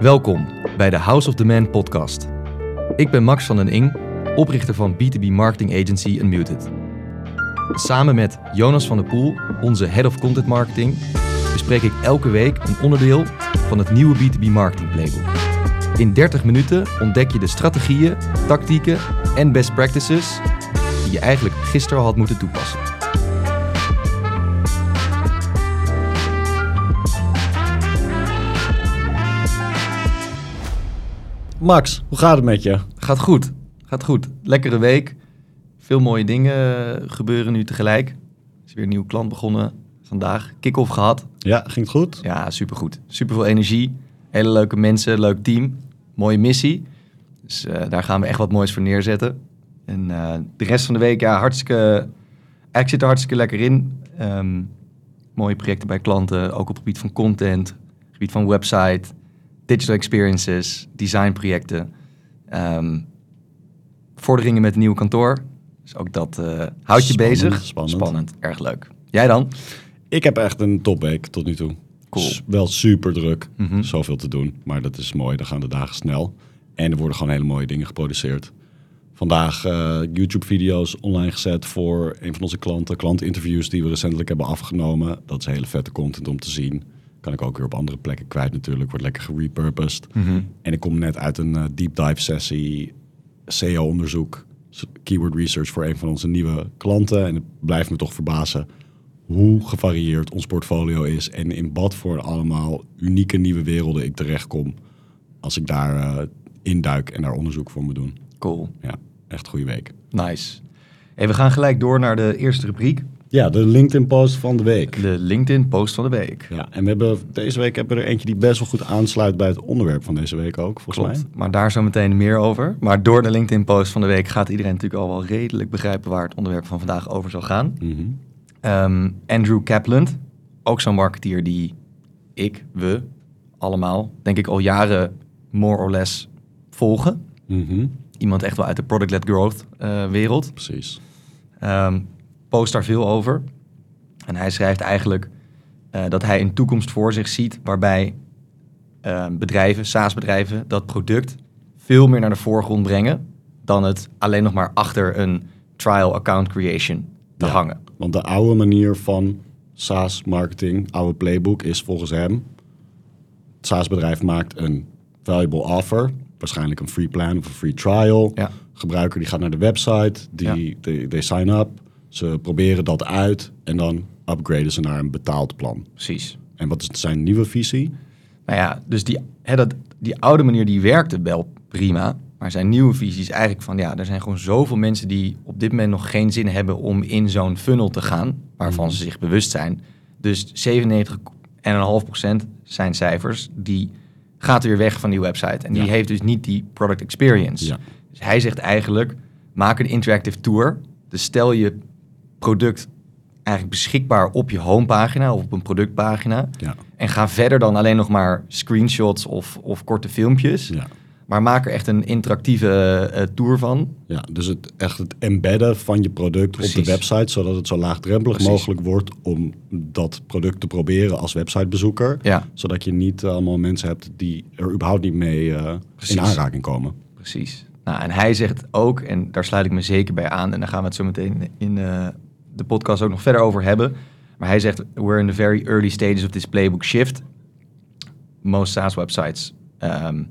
Welkom bij de House of the Man podcast. Ik ben Max van den Ing, oprichter van B2B marketing agency Unmuted. Samen met Jonas van der Poel, onze Head of Content Marketing, bespreek ik elke week een onderdeel van het nieuwe B2B marketing playbook. In 30 minuten ontdek je de strategieën, tactieken en best practices die je eigenlijk gisteren al had moeten toepassen. Max, hoe gaat het met je? Gaat goed, gaat goed. Lekkere week. Veel mooie dingen gebeuren nu tegelijk. Er is weer een nieuwe klant begonnen vandaag. Kick-off gehad. Ja, ging het goed? Ja, supergoed. Super veel energie. Hele leuke mensen, leuk team. Mooie missie. Dus eh, daar gaan we echt wat moois voor neerzetten. En eh, de rest van de week, ja, hartstikke... Ik zit er hartstikke lekker in. Ehm, mooie projecten bij klanten, ook op het gebied van content, gebied van website, digital experiences, designprojecten. Ehm vorderingen met een nieuw kantoor. Dus ook dat eh, houdt je Spannend, bezig. spannend. erg leuk. Jij dan? Ik heb echt een topweek tot nu toe. Cool. S- wel super druk. Mhm. Zoveel te doen. Maar dat is mooi. Dan gaan de dagen snel. En er worden gewoon hele mooie dingen geproduceerd. Vandaag eh, YouTube-video's online gezet voor een van onze klanten. Klantinterviews die we recentelijk hebben afgenomen. Dat is hele vette content om te zien. Kan ik ook weer op andere plekken kwijt natuurlijk. Wordt lekker gerepurposed. En ik kom net uit een eh, deep dive sessie, SEO-onderzoek, keyword research voor een van onze nieuwe klanten. En het blijft me toch verbazen hoe gevarieerd ons portfolio is en in wat voor allemaal unieke nieuwe werelden ik terechtkom als ik daar eh, induik en daar onderzoek voor moet doen. Cool. Ja, echt goede week. Nice. Hey, we gaan gelijk door naar de eerste rubriek. Ja, de LinkedIn-post van de week. De LinkedIn post van de week. Ja, en we hebben deze week hebben we er eentje die best wel goed aansluit bij het onderwerp van deze week ook, volgens mij. Klopt. Maar daar zo meteen meer over. Maar door de LinkedIn post van de week gaat iedereen natuurlijk al wel redelijk begrijpen waar het onderwerp van vandaag over zal gaan. Mhm. Ehm, Andrew Kaplan, ook zo'n marketeer die ik, we, allemaal, denk ik al jaren more or less volgen. Mhm. Iemand echt wel uit de product-led growth eh, wereld. Precies. Ehm, post daar veel over. En hij schrijft eigenlijk eh, dat hij een toekomst voor zich ziet waarbij eh, bedrijven, SaaS-bedrijven, dat product veel meer naar de voorgrond brengen dan het alleen nog maar achter een trial account creation te Ja. hangen. Want de oude manier van SaaS-marketing, oude playbook, is volgens hem... Het SaaS-bedrijf maakt een valuable offer, waarschijnlijk een free plan of een free trial. Ja. Gebruiker die gaat naar de website, die, Ja. they, they sign up, ze proberen dat uit en dan upgraden ze naar een betaald plan. Precies. En wat is zijn nieuwe visie? Nou ja, dus die, hè, dat, die oude manier die werkte wel prima. Maar zijn nieuwe visie is eigenlijk van ja, er zijn gewoon zoveel mensen die op dit moment nog geen zin hebben om in zo'n funnel te gaan, waarvan Mhm. ze zich bewust zijn. Dus 97,5% zijn cijfers, die gaat weer weg van die website. En die Ja. heeft dus niet die product experience. Ja. Dus hij zegt eigenlijk, maak een interactive tour. Dus stel je product eigenlijk beschikbaar op je homepagina of op een productpagina. Ja. En ga verder dan alleen nog maar screenshots of, of korte filmpjes. Ja. Maar maak er echt een interactieve eh, tour van. Ja, dus het, echt het embedden van je product op de website, zodat het zo laagdrempelig Precies. mogelijk wordt om dat product te proberen als websitebezoeker. Ja, Zodat je niet eh, allemaal mensen hebt die er überhaupt niet mee in aanraking komen. precies. Nou, en hij zegt ook, en daar sluit ik me zeker bij aan... en daar gaan we het zo meteen in de podcast ook nog verder over hebben... maar hij zegt, we're in the very early stages of this playbook shift. Most SaaS websites um,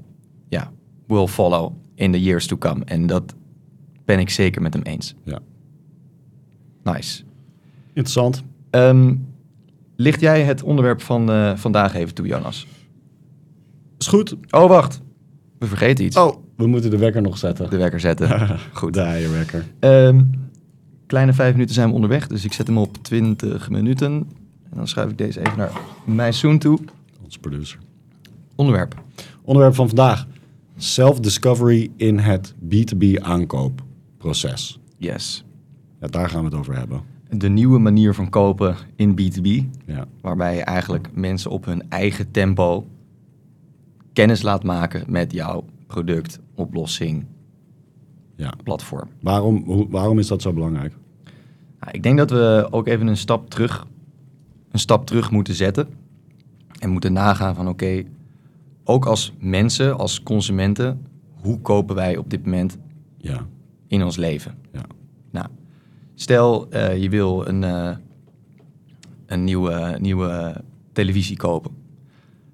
yeah, will follow in the years to come. En dat ben ik zeker met hem eens. Ja. Nice. Interessant. Ehm, licht jij het onderwerp van eh, vandaag even toe, Jonas? Is goed. Oh, wacht. We vergeten iets. Oh, we moeten de wekker nog zetten. De wekker zetten. Goed. De eierwekker. Ehm, kleine vijf minuten zijn we onderweg, dus ik zet hem op 20 minuten. En dan schuif ik deze even naar mijn zoom toe. Onze producer. Onderwerp. Onderwerp van vandaag. Self-discovery in het B2B aankoopproces. Yes. Ja, daar gaan we het over hebben. De nieuwe manier van kopen in B2B. Ja. Waarbij je eigenlijk mensen op hun eigen tempo kennis laat maken met jouw product, oplossing, ja. platform. Waarom, hoe- waarom is dat zo belangrijk? Nou, ik denk dat we ook even een stap terug, een stap terug moeten zetten. En moeten nagaan van oké, ook als mensen, als consumenten, hoe kopen wij op dit moment Ja, in ons leven? ja, Nou, stel eh, je wil een, eh, een nieuwe, nieuwe televisie kopen.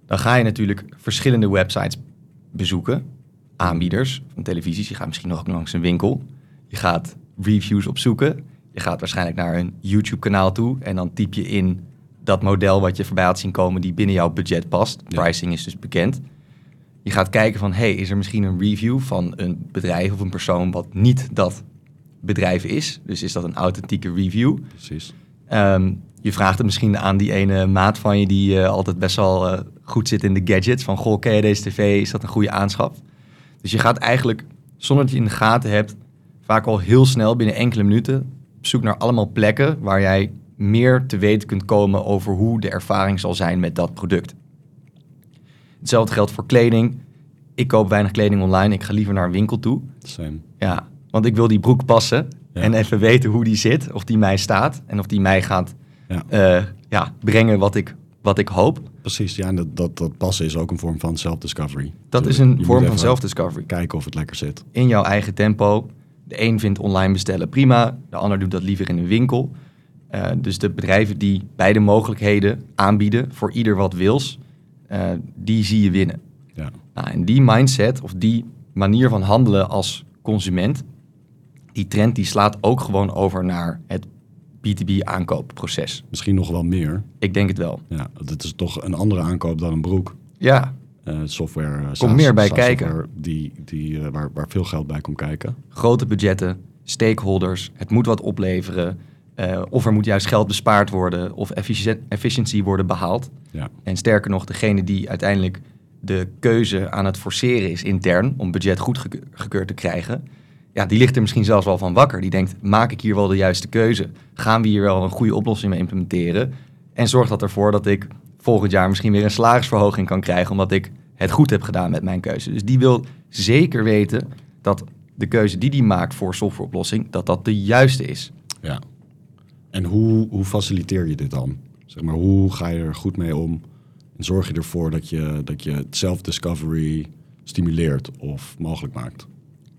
Dan ga je natuurlijk verschillende websites bezoeken. Aanbieders van televisies. Je gaat misschien nog langs een winkel. Je gaat reviews opzoeken. Je gaat waarschijnlijk naar een YouTube-kanaal toe. En dan typ je in dat model wat je voorbij had zien komen die binnen jouw budget past. Ja. Pricing is dus bekend. Je gaat kijken van, hey, is er misschien een review van een bedrijf of een persoon wat niet dat bedrijf is? Dus is dat een authentieke review? precies. Ehm, je vraagt het misschien aan die ene maat van je die eh, altijd best wel eh, goed zit in de gadgets. Van, goh, ken je deze tv? Is dat een goede aanschaf? Dus je gaat eigenlijk, zonder dat je in de gaten hebt, vaak al heel snel binnen enkele minuten op zoek naar allemaal plekken waar jij meer te weten kunt komen over hoe de ervaring zal zijn met dat product. Hetzelfde geldt voor kleding. Ik koop weinig kleding online. Ik ga liever naar een winkel toe. Same. Ja, want ik wil die broek passen Ja. en even weten hoe die zit, of die mij staat en of die mij gaat Ja. eh, ja, brengen wat ik, wat ik hoop. Precies, ja, en dat, dat, dat passen is ook een vorm van self-discovery. Dat is een vorm van self-discovery. Kijken of het lekker zit. In jouw eigen tempo. De een vindt online bestellen prima, de ander doet dat liever in een winkel. Eh, dus de bedrijven die beide mogelijkheden aanbieden voor ieder wat wils, eh, die zie je winnen. Ja, Nou, en die mindset of die manier van handelen als consument, die trend die slaat ook gewoon over naar het B2B aankoopproces. misschien nog wel meer. Ik denk het wel. Ja, het is toch een andere aankoop dan een broek. Ja, Eh, software. Komt SaaS- meer bij SaaS kijken. software Die, die, eh, waar, waar veel geld bij komt kijken. grote budgetten, stakeholders, het moet wat opleveren. eh, of er moet juist geld bespaard worden of effici- efficiëntie worden behaald. Ja, En sterker nog, degene die uiteindelijk de keuze aan het forceren is intern om budget goedgekeurd te krijgen, ja, die ligt er misschien zelfs wel van wakker. Die denkt, maak ik hier wel de juiste keuze? Gaan we hier wel een goede oplossing mee implementeren? En zorgt dat ervoor dat ik volgend jaar misschien weer een salarisverhoging kan krijgen, omdat ik het goed heb gedaan met mijn keuze. Dus die wil zeker weten dat de keuze die die maakt voor softwareoplossing, dat dat de juiste is. ja. En hoe, hoe faciliteer je dit dan? Zeg maar, hoe ga je er goed mee om? En zorg je ervoor dat je, dat je self-discovery stimuleert of mogelijk maakt?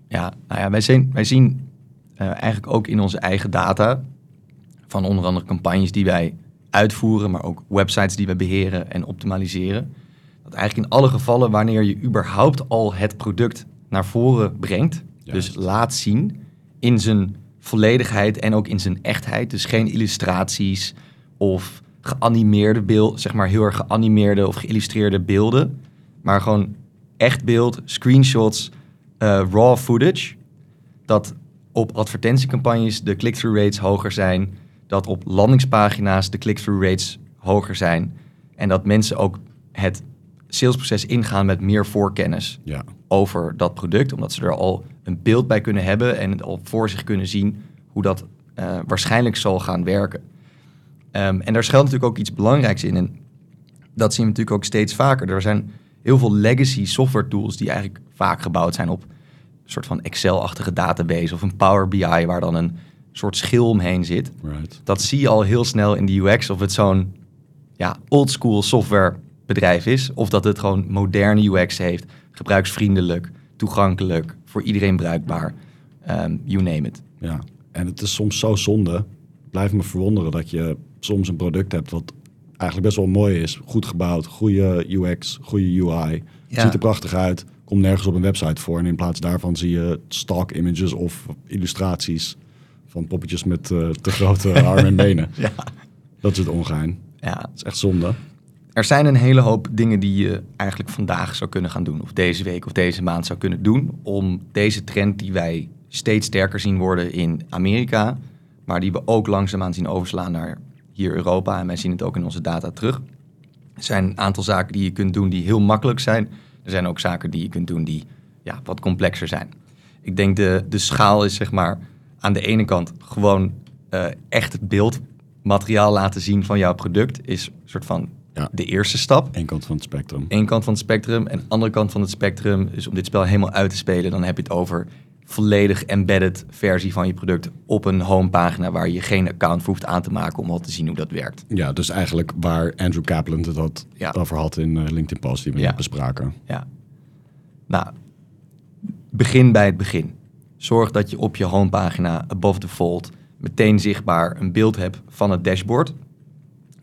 Ja, nou ja, wij zien, wij zien eh, eigenlijk ook in onze eigen data van onder andere campagnes die wij uitvoeren, maar ook websites die wij beheren en optimaliseren. Dat eigenlijk in alle gevallen, wanneer je überhaupt al het product naar voren brengt, dus laat zien in zijn volledigheid en ook in zijn echtheid, dus geen illustraties of geanimeerde beeld, zeg maar heel erg geanimeerde of geïllustreerde beelden, maar gewoon echt beeld, screenshots, eh, raw footage, dat op advertentiecampagnes de click-through rates hoger zijn, dat op landingspagina's de click-through rates hoger zijn en dat mensen ook het salesproces ingaan met meer voorkennis Ja, over dat product, omdat ze er al een beeld bij kunnen hebben en het al voor zich kunnen zien hoe dat eh, waarschijnlijk zal gaan werken. Ehm, en daar schuilt natuurlijk ook iets belangrijks in. En dat zien we natuurlijk ook steeds vaker. Er zijn heel veel legacy software tools die eigenlijk vaak gebouwd zijn op een soort van Excel-achtige database of een Power BI waar dan een soort schil omheen zit. right. Dat zie je al heel snel in de UX of het zo'n ja, oldschool softwarebedrijf is of dat het gewoon moderne UX heeft, gebruiksvriendelijk, toegankelijk, voor iedereen bruikbaar. Ehm, you name it. Ja, en het is soms zo zonde. Blijf me verwonderen dat je soms een product hebt wat eigenlijk best wel mooi is. Goed gebouwd, goede UX, goede UI. Ja. Ziet er prachtig uit. Komt nergens op een website voor. En in plaats daarvan zie je stock images of illustraties van poppetjes met eh, te grote armen en benen. Ja. Dat is het ongein. ja, Dat is echt zonde. Er zijn een hele hoop dingen die je eigenlijk vandaag zou kunnen gaan doen, of deze week of deze maand zou kunnen doen, om deze trend die wij steeds sterker zien worden in Amerika, maar die we ook langzaamaan zien overslaan naar hier Europa, en wij zien het ook in onze data terug. Er zijn een aantal zaken die je kunt doen die heel makkelijk zijn. Er zijn ook zaken die je kunt doen die ja, wat complexer zijn. Ik denk de, de schaal is zeg maar aan de ene kant gewoon eh, echt het beeldmateriaal laten zien van jouw product, is een soort van Ja. de eerste stap. Eén kant van het spectrum. Eén kant van het spectrum en de andere kant van het spectrum is om dit spel helemaal uit te spelen. Dan heb je het over volledig embedded versie van je product op een homepagina waar je geen account voor hoeft aan te maken om al te zien hoe dat werkt. Ja, dus eigenlijk waar Andrew Kaplan het had, Ja. over had in eh, LinkedIn Post die we Ja. bespraken. Ja. Nou, begin bij het begin. Zorg dat je op je homepagina above the fold meteen zichtbaar een beeld hebt van het dashboard.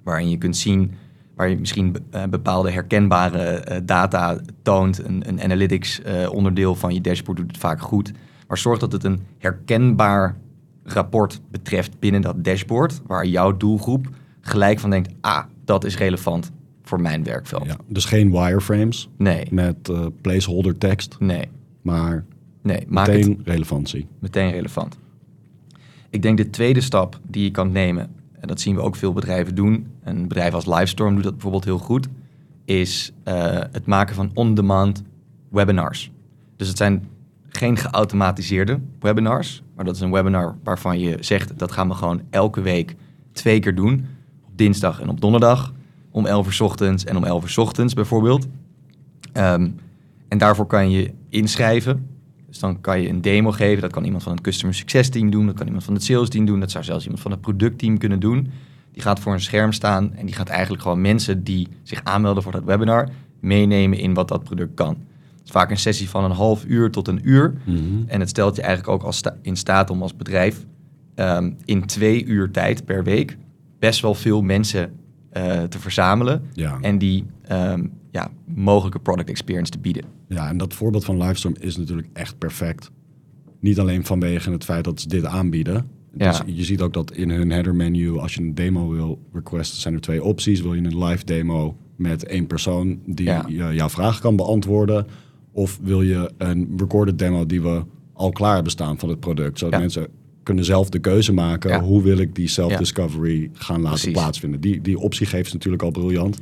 Waarin je kunt zien, waar je misschien eh, bepaalde herkenbare eh, data toont. Een, een analytics onderdeel van je dashboard doet het vaak goed. Maar zorg dat het een herkenbaar rapport betreft binnen dat dashboard. Waar jouw doelgroep gelijk van denkt, ah, dat is relevant voor mijn werkveld. Ja, dus geen wireframes Nee, met eh, placeholder tekst, nee, maar nee. Maak het meteen relevantie. meteen relevant. Ik denk de tweede stap die je kan nemen, en dat zien we ook veel bedrijven doen, een bedrijf als Livestorm doet dat bijvoorbeeld heel goed, is eh, het maken van on-demand webinars. Dus het zijn geen geautomatiseerde webinars, maar dat is een webinar waarvan je zegt dat gaan we gewoon elke week twee keer doen, op dinsdag en op donderdag, om 11 uur ochtends en om 11 uur ochtends bijvoorbeeld. Ehm, en daarvoor kan je inschrijven. Dus dan kan je een demo geven. Dat kan iemand van het customer success team doen. Dat kan iemand van het sales team doen. Dat zou zelfs iemand van het productteam kunnen doen. Die gaat voor een scherm staan en die gaat eigenlijk gewoon mensen die zich aanmelden voor dat webinar meenemen in wat dat product kan. Het is vaak een sessie van een half uur tot een uur. Mhm. En het stelt je eigenlijk ook als sta- in staat om als bedrijf ehm, in twee uur tijd per week best wel veel mensen eh, te verzamelen. Ja. En die ehm, ja, mogelijke product experience te bieden. Ja, en dat voorbeeld van Livestorm is natuurlijk echt perfect. Niet alleen vanwege het feit dat ze dit aanbieden. Ja. Dus je ziet ook dat in hun header menu, als je een demo wil requesten, zijn er twee opties. Wil je een live demo met één persoon die Ja. jouw vraag kan beantwoorden? Of wil je een recorded demo die we al klaar hebben staan van het product? Zodat Ja. mensen kunnen zelf de keuze maken. Ja. Hoe wil ik die self-discovery gaan laten Precies. plaatsvinden? Die, die optie geeft ze natuurlijk al briljant.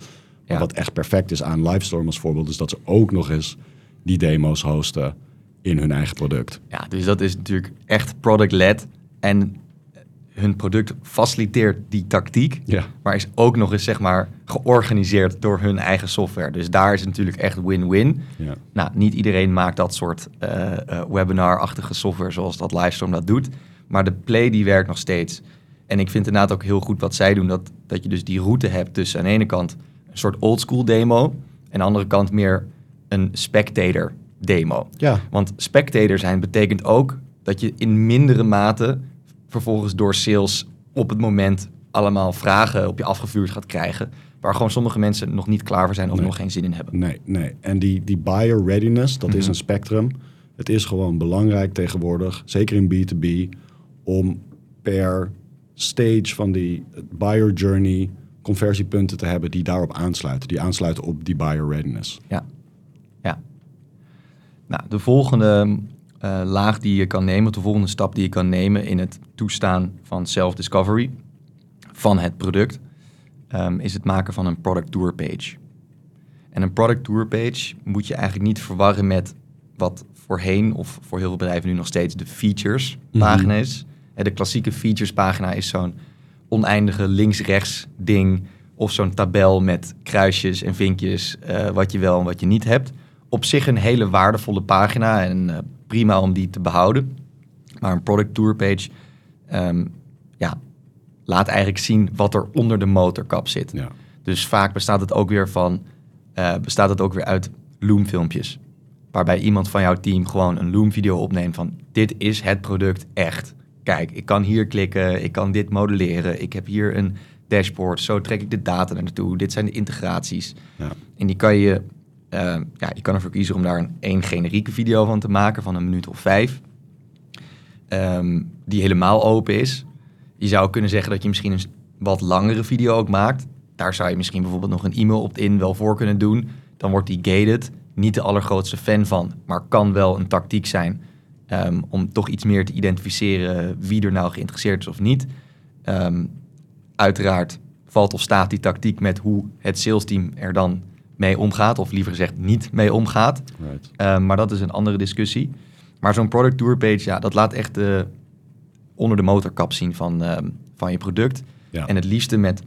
Maar wat echt perfect is aan Livestorm als voorbeeld, is dat ze ook nog eens die demo's hosten in hun eigen product. Ja, dus dat is natuurlijk echt product-led. En hun product faciliteert die tactiek. Ja. Maar is ook nog eens zeg maar georganiseerd door hun eigen software. Dus daar is het natuurlijk echt win-win. Ja. Nou, niet iedereen maakt dat soort eh, webinar-achtige software zoals dat Livestorm dat doet. Maar de play die werkt nog steeds. En ik vind inderdaad ook heel goed wat zij doen. Dat, dat je dus die route hebt tussen aan de ene kant een soort oldschool demo. En aan de andere kant meer een spectator demo. Ja. Want spectator zijn betekent ook dat je in mindere mate vervolgens door sales op het moment allemaal vragen op je afgevuurd gaat krijgen. Waar gewoon sommige mensen nog niet klaar voor zijn of Nee. nog geen zin in hebben. Nee, nee. En die, die buyer readiness, dat is Mhm. een spectrum. Het is gewoon belangrijk tegenwoordig, zeker in B2B, om per stage van die buyer journey conversiepunten te hebben die daarop aansluiten. Die aansluiten op die buyer readiness. Ja. ja. Nou, de volgende eh, laag die je kan nemen, de volgende stap die je kan nemen in het toestaan van self-discovery van het product, ehm, is het maken van een product tour page. En een product tour page moet je eigenlijk niet verwarren met wat voorheen of voor heel veel bedrijven nu nog steeds de features pagina is. Eh, De klassieke features pagina is zo'n oneindige links-rechts ding of zo'n tabel met kruisjes en vinkjes eh, wat je wel en wat je niet hebt. Op zich een hele waardevolle pagina en prima om die te behouden. Maar een product tour page ehm, ja, laat eigenlijk zien wat er onder de motorkap zit. Ja. Dus vaak bestaat het ook weer van eh, bestaat het ook weer uit Loom-filmpjes. Waarbij iemand van jouw team gewoon een Loom-video opneemt van dit is het product echt. Kijk, ik kan hier klikken, ik kan dit modelleren, ik heb hier een dashboard, zo trek ik de data naartoe, dit zijn de integraties. Ja. En die kan je, eh, ja, je kan ervoor kiezen om daar een één generieke video van te maken van een minuut of vijf. Ehm, die helemaal open is. Je zou kunnen zeggen dat je misschien een wat langere video ook maakt. Daar zou je misschien bijvoorbeeld nog een e-mail opt-in wel voor kunnen doen. Dan wordt die gated. Niet de allergrootste fan van, maar kan wel een tactiek zijn ehm, om toch iets meer te identificeren wie er nou geïnteresseerd is of niet. Ehm, uiteraard valt of staat die tactiek met hoe het salesteam er dan mee omgaat, of liever gezegd niet mee omgaat. Right. Uh, maar dat is een andere discussie. Maar zo'n product tour page, ja, dat laat echt de, onder de motorkap zien van, ehm, van je product. Ja. En het liefste met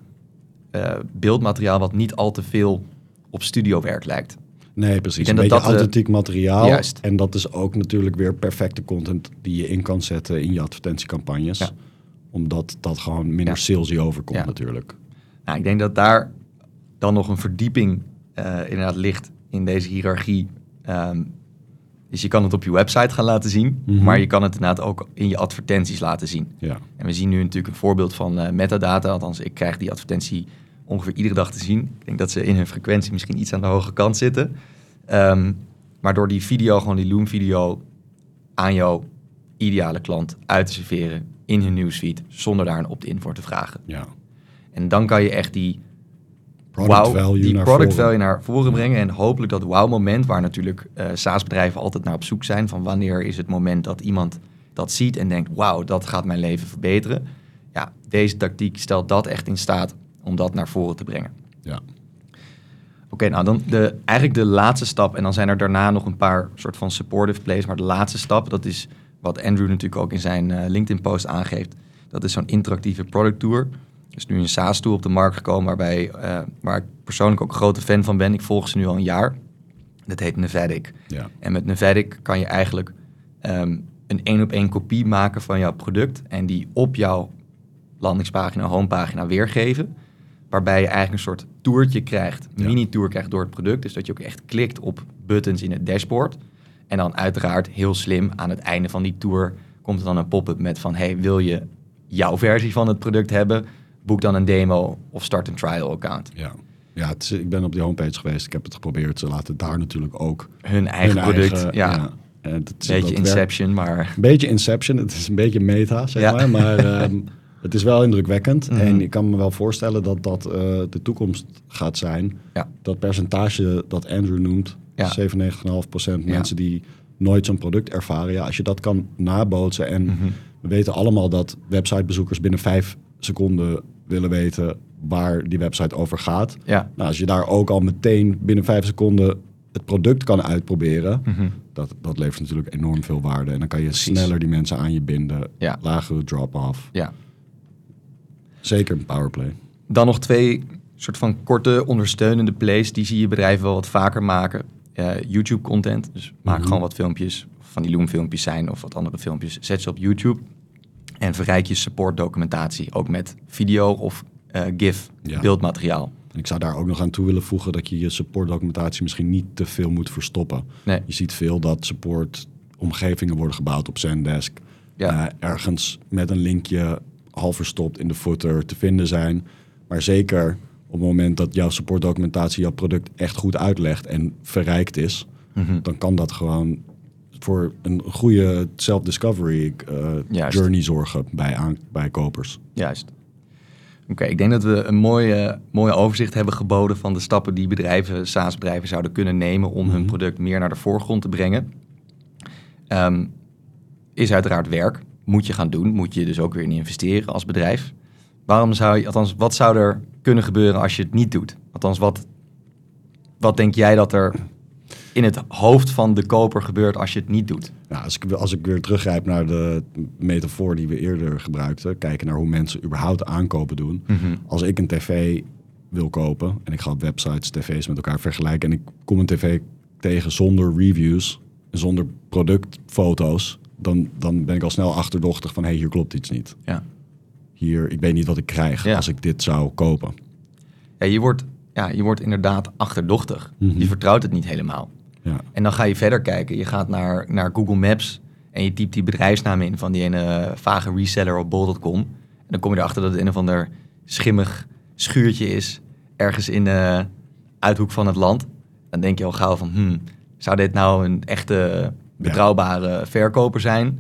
eh, beeldmateriaal wat niet al te veel op studiowerk lijkt. Nee, precies. Een beetje dat de- authentiek materiaal. Juist. En dat is ook natuurlijk weer perfecte content die je in kan zetten in je advertentiecampagnes. Ja. Omdat dat gewoon minder Ja. salesy overkomt natuurlijk. Nou, ik denk dat daar dan nog een verdieping eh, inderdaad ligt in deze hiërarchie. Ehm, dus je kan het op je website gaan laten zien, Mhm. maar je kan het inderdaad ook in je advertenties laten zien. Ja. En we zien nu natuurlijk een voorbeeld van eh, metadata. Althans, ik krijg die advertentie ongeveer iedere dag te zien. Ik denk dat ze in hun frequentie misschien iets aan de hoge kant zitten. Ehm, maar door die video, gewoon die Loom-video, aan jouw ideale klant uit te serveren in hun nieuwsfeed, zonder daar een opt-in voor te vragen. ja. En dan kan je echt die Product wow, value die naar product voren. value naar voren brengen. En hopelijk dat wow-moment, waar natuurlijk eh SaaS-bedrijven altijd naar op zoek zijn. Van wanneer is het moment dat iemand dat ziet en denkt, wauw, dat gaat mijn leven verbeteren. Ja, deze tactiek stelt dat echt in staat om dat naar voren te brengen. Ja. Oké, nou dan de, eigenlijk de laatste stap. En dan zijn er daarna nog een paar soort van supportive plays. Maar de laatste stap, dat is wat Andrew natuurlijk ook in zijn eh, LinkedIn-post aangeeft. Dat is zo'n interactieve product tour. Is nu een SaaS-tool op de markt gekomen waarbij, eh, waar ik persoonlijk ook een grote fan van ben. Ik volg ze nu al een jaar. Dat heet Nevadic. Ja. En met Nevadic kan je eigenlijk ehm, een één-op-één kopie maken van jouw product. En die op jouw landingspagina, homepagina weergeven. Waarbij je eigenlijk een soort toertje krijgt, Ja. mini-tour krijgt door het product. Dus dat je ook echt klikt op buttons in het dashboard. En dan uiteraard heel slim aan het einde van die tour komt er dan een pop-up met van... hey, wil je jouw versie van het product hebben? Boek dan een demo of start een trial account. Ja. Ja, is, ik ben op die homepage geweest. Ik heb het geprobeerd. Ze laten daar natuurlijk ook Hun eigen hun product, eigen- ja. En Beetje dat werkt- Inception, maar... Een beetje Inception. Het is een beetje meta, zeg Ja. maar. Maar ehm, het is wel indrukwekkend. Mhm. En ik kan me wel voorstellen dat dat eh, de toekomst gaat zijn. Ja. Dat percentage dat Andrew noemt, Ja. 97,5% Ja. mensen die nooit zo'n product ervaren. Ja, als je dat kan nabootsen en Mhm. we weten allemaal dat websitebezoekers binnen vijf seconden willen weten waar die website over gaat. Ja. Nou, als je daar ook al meteen binnen vijf seconden het product kan uitproberen, Mhm. dat, dat levert natuurlijk enorm veel waarde. En dan kan je Precies. sneller die mensen aan je binden. Ja. Lagere drop-off. ja. Zeker een powerplay. Dan nog twee soort van korte ondersteunende plays. Die zie je bedrijven wel wat vaker maken. Eh, YouTube-content. Dus maak Mhm. gewoon wat filmpjes. Van die Loom-filmpjes zijn of wat andere filmpjes. Zet ze op YouTube. En verrijk je support-documentatie. Ook met video of eh, GIF, Ja. beeldmateriaal. En ik zou daar ook nog aan toe willen voegen dat je je supportdocumentatie misschien niet te veel moet verstoppen. Nee. Je ziet veel dat supportomgevingen worden gebouwd op Zendesk. Ja. Eh, ergens met een linkje half verstopt in de footer te vinden zijn. Maar zeker op het moment dat jouw supportdocumentatie jouw product echt goed uitlegt en verrijkt is, Mhm. dan kan dat gewoon voor een goede self-discovery eh, journey zorgen bij, aan, bij kopers. Juist. Oké, ik denk dat we een mooie, mooie overzicht hebben geboden van de stappen die bedrijven, SaaS-bedrijven zouden kunnen nemen om hun Mhm. product meer naar de voorgrond te brengen. Ehm, is uiteraard werk. Moet je gaan doen. Moet je dus ook weer in investeren als bedrijf. Waarom zou je, althans, wat zou er kunnen gebeuren als je het niet doet? Althans, wat, wat denk jij dat er in het hoofd van de koper gebeurt als je het niet doet? Nou, als, ik, als ik weer teruggrijp naar de metafoor die we eerder gebruikten, kijken naar hoe mensen überhaupt aankopen doen. Als ik een tv wil kopen en ik ga op websites tv's met elkaar vergelijken en ik kom een tv tegen zonder reviews en zonder productfoto's, dan, dan ben ik al snel achterdochtig van hé, hey, hier klopt iets niet. Ja. Hier, ik weet niet wat ik krijg Ja. als ik dit zou kopen. Ja, je wordt, ja, je wordt inderdaad achterdochtig. Mhm. Je vertrouwt het niet helemaal. Ja, En dan ga je verder kijken. Je gaat naar, naar Google Maps en je typt die bedrijfsnaam in van die ene vage reseller op bol.com. En dan kom je erachter dat het een of ander schimmig schuurtje is, ergens in de uithoek van het land. Dan denk je al gauw van, hmm, zou dit nou een echte betrouwbare verkoper zijn?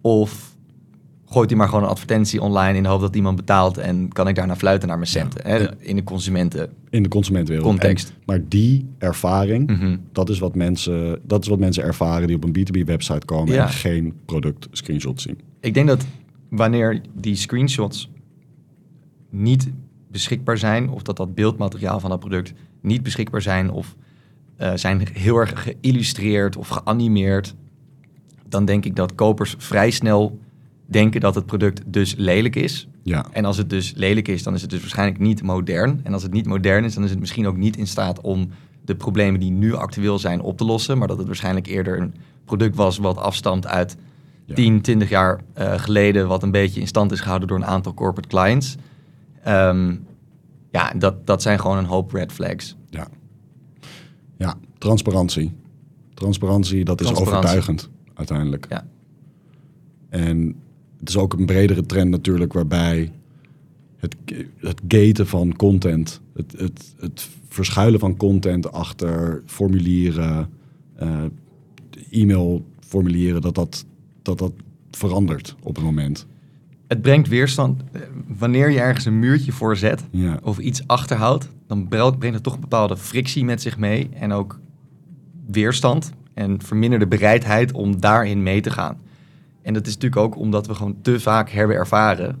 Of gooit hij maar gewoon een advertentie online in de hoop dat iemand betaalt en kan ik daarna fluiten naar mijn centen? Hè? In de consumenten. in de consumentenwereld. Context. En- maar die ervaring, Mhm. dat, is wat mensen, dat is wat mensen ervaren die op een B2B-website komen Ja. en geen product screenshot zien. Ik denk dat wanneer die screenshots niet beschikbaar zijn, of dat dat beeldmateriaal van dat product niet beschikbaar zijn, of eh, zijn heel erg geïllustreerd of geanimeerd, dan denk ik dat kopers vrij snel denken dat het product dus lelijk is. Ja, En als het dus lelijk is, dan is het dus waarschijnlijk niet modern. En als het niet modern is, dan is het misschien ook niet in staat om de problemen die nu actueel zijn op te lossen, maar dat het waarschijnlijk eerder een product was wat afstamt uit Ja. 10, 20 jaar eh, geleden, wat een beetje in stand is gehouden door een aantal corporate clients. Ehm, ja, dat, dat zijn gewoon een hoop red flags. Ja. Ja, transparantie. Transparantie, dat is overtuigend uiteindelijk. Ja. En het is ook een bredere trend natuurlijk waarbij het, het gaten van content, het, het, het verschuilen van content achter formulieren, eh, e-mailformulieren, dat dat, dat dat verandert op het moment. Het brengt weerstand. Wanneer je ergens een muurtje voor zet Ja, of iets achterhoudt, dan brengt het toch een bepaalde frictie met zich mee en ook weerstand en verminderde bereidheid om daarin mee te gaan. En dat is natuurlijk ook omdat we gewoon te vaak hebben ervaren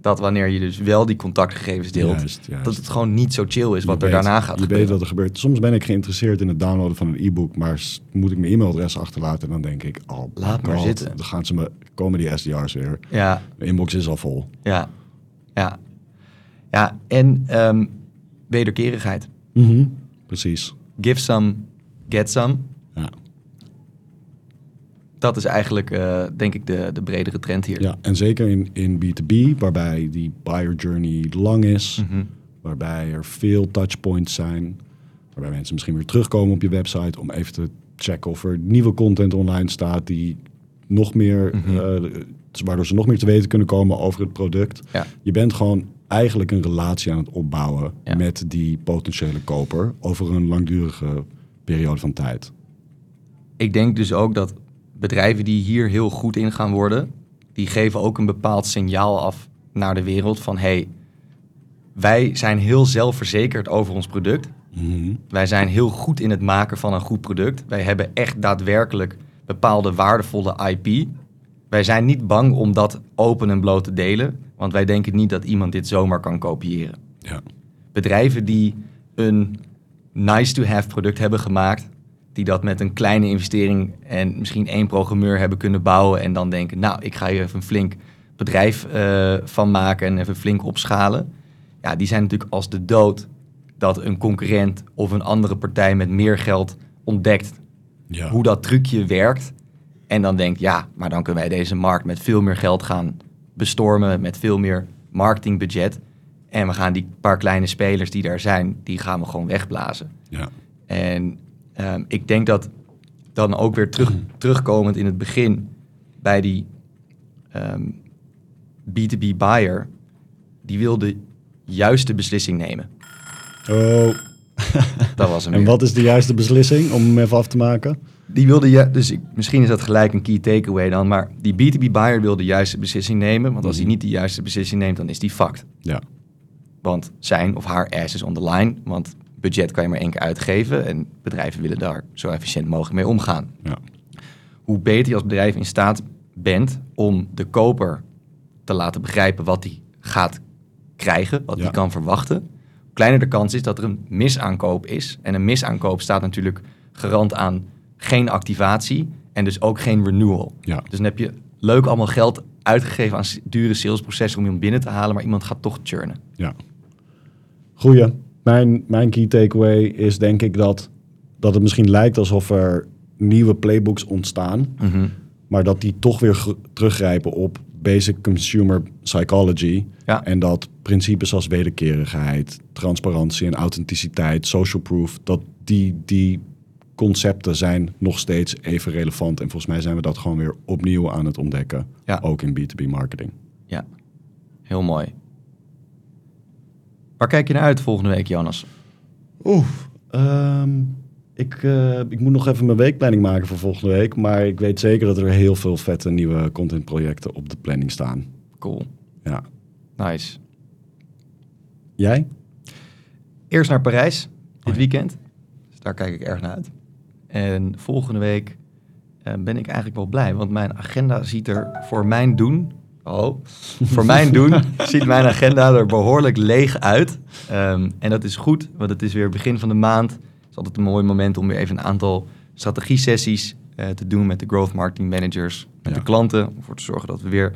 dat wanneer je dus wel die contactgegevens deelt, Juist, juist. dat het gewoon niet zo chill is wat Je er weet- daarna gaat Je gebeuren. weet wat er gebeurt. Soms ben ik geïnteresseerd in het downloaden van een e-book, maar moet ik mijn e-mailadres achterlaten, dan denk ik, oh, Laat maar zitten. Dan gaan ze me, komen die SDR's weer. Ja, Mijn inbox is al vol. ja, ja. Ja, en ehm, wederkerigheid. Precies. Give some, get some. Dat is eigenlijk, eh, denk ik, de, de bredere trend hier. ja, en zeker in, in B2B, waarbij die buyer journey lang is, Mhm. waarbij er veel touchpoints zijn, waarbij mensen misschien weer terugkomen op je website om even te checken of er nieuwe content online staat die nog meer, Mhm. eh, waardoor ze nog meer te weten kunnen komen over het product. Ja. Je bent gewoon eigenlijk een relatie aan het opbouwen Ja. met die potentiële koper over een langdurige periode van tijd. Ik denk dus ook dat bedrijven die hier heel goed in gaan worden, die geven ook een bepaald signaal af naar de wereld van hey, wij zijn heel zelfverzekerd over ons product. Wij zijn heel goed in het maken van een goed product. Wij hebben echt daadwerkelijk bepaalde waardevolle IP. Wij zijn niet bang om dat open en bloot te delen, want wij denken niet dat iemand dit zomaar kan kopiëren. Ja. bedrijven die een nice-to-have product hebben gemaakt, die dat met een kleine investering en misschien één programmeur hebben kunnen bouwen en dan denken, nou, ik ga hier even een flink bedrijf eh, van maken en even flink opschalen. Ja, die zijn natuurlijk als de dood dat een concurrent of een andere partij met meer geld ontdekt Ja. hoe dat trucje werkt. En dan denkt, ja, maar dan kunnen wij deze markt met veel meer geld gaan bestormen, met veel meer marketingbudget. En we gaan die paar kleine spelers die daar zijn, die gaan we gewoon wegblazen. ja. En ehm, ik denk dat dan ook weer terug, terugkomend in het begin bij die ehm, B2B buyer, die wil de juiste beslissing nemen. Oh, Dat was hem en weer. wat is de juiste beslissing om hem even af te maken? Die wilde je, dus ik, misschien is dat gelijk een key takeaway dan, maar die B2B buyer wil de juiste beslissing nemen, want als hij Mhm. niet de juiste beslissing neemt, dan is die fucked. Ja. Want zijn of haar ass is on the line, want budget kan je maar één keer uitgeven en bedrijven willen daar zo efficiënt mogelijk mee omgaan. Ja. Hoe beter je als bedrijf in staat bent om de koper te laten begrijpen wat hij gaat krijgen, wat hij Ja. kan verwachten, hoe kleiner de kans is dat er een misaankoop is. En een misaankoop staat natuurlijk garant aan geen activatie en dus ook geen renewal. Ja. Dus dan heb je leuk allemaal geld uitgegeven aan dure salesprocessen om iemand binnen te halen, maar iemand gaat toch churnen. Ja. Goeie. Mijn, mijn key takeaway is denk ik dat, dat het misschien lijkt alsof er nieuwe playbooks ontstaan, maar dat die toch weer gr- teruggrijpen op basic consumer psychology. Ja. En dat principes als wederkerigheid, transparantie en authenticiteit, social proof, dat die, die concepten zijn nog steeds even relevant. En volgens mij zijn we dat gewoon weer opnieuw aan het ontdekken. Ja. Ook in B2B marketing. Ja, heel mooi. Waar kijk je naar uit volgende week, Jonas? Oeh, ehm, ik, eh, ik moet nog even mijn weekplanning maken voor volgende week. Maar ik weet zeker dat er heel veel vette nieuwe contentprojecten op de planning staan. Cool, Ja. nice. Jij? Eerst naar Parijs, dit ja. weekend. Dus daar kijk ik erg naar uit. En volgende week eh, ben ik eigenlijk wel blij, want mijn agenda ziet er voor mijn doen... Oh, voor mijn doen ziet mijn agenda er behoorlijk leeg uit. Ehm, en dat is goed, want het is weer begin van de maand. Het is altijd een mooi moment om weer even een aantal strategie-sessies eh, te doen met de growth marketing managers, met Ja. de klanten, om ervoor te zorgen dat we weer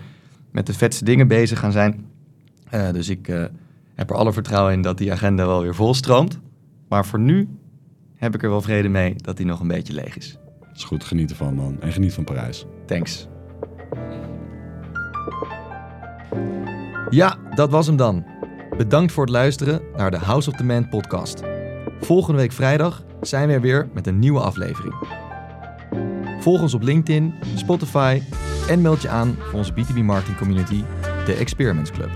met de vetste dingen bezig gaan zijn. Eh, dus ik eh, heb er alle vertrouwen in dat die agenda wel weer volstroomt. Maar voor nu heb ik er wel vrede mee dat hij nog een beetje leeg is. is goed, geniet ervan man. En geniet van Parijs. Thanks. Ja, dat was hem dan. Bedankt voor het luisteren naar de House of the Man podcast. Volgende week vrijdag zijn we er weer met een nieuwe aflevering. Volg ons op LinkedIn, Spotify en meld je aan voor onze B2B marketing community, de Experiments Club.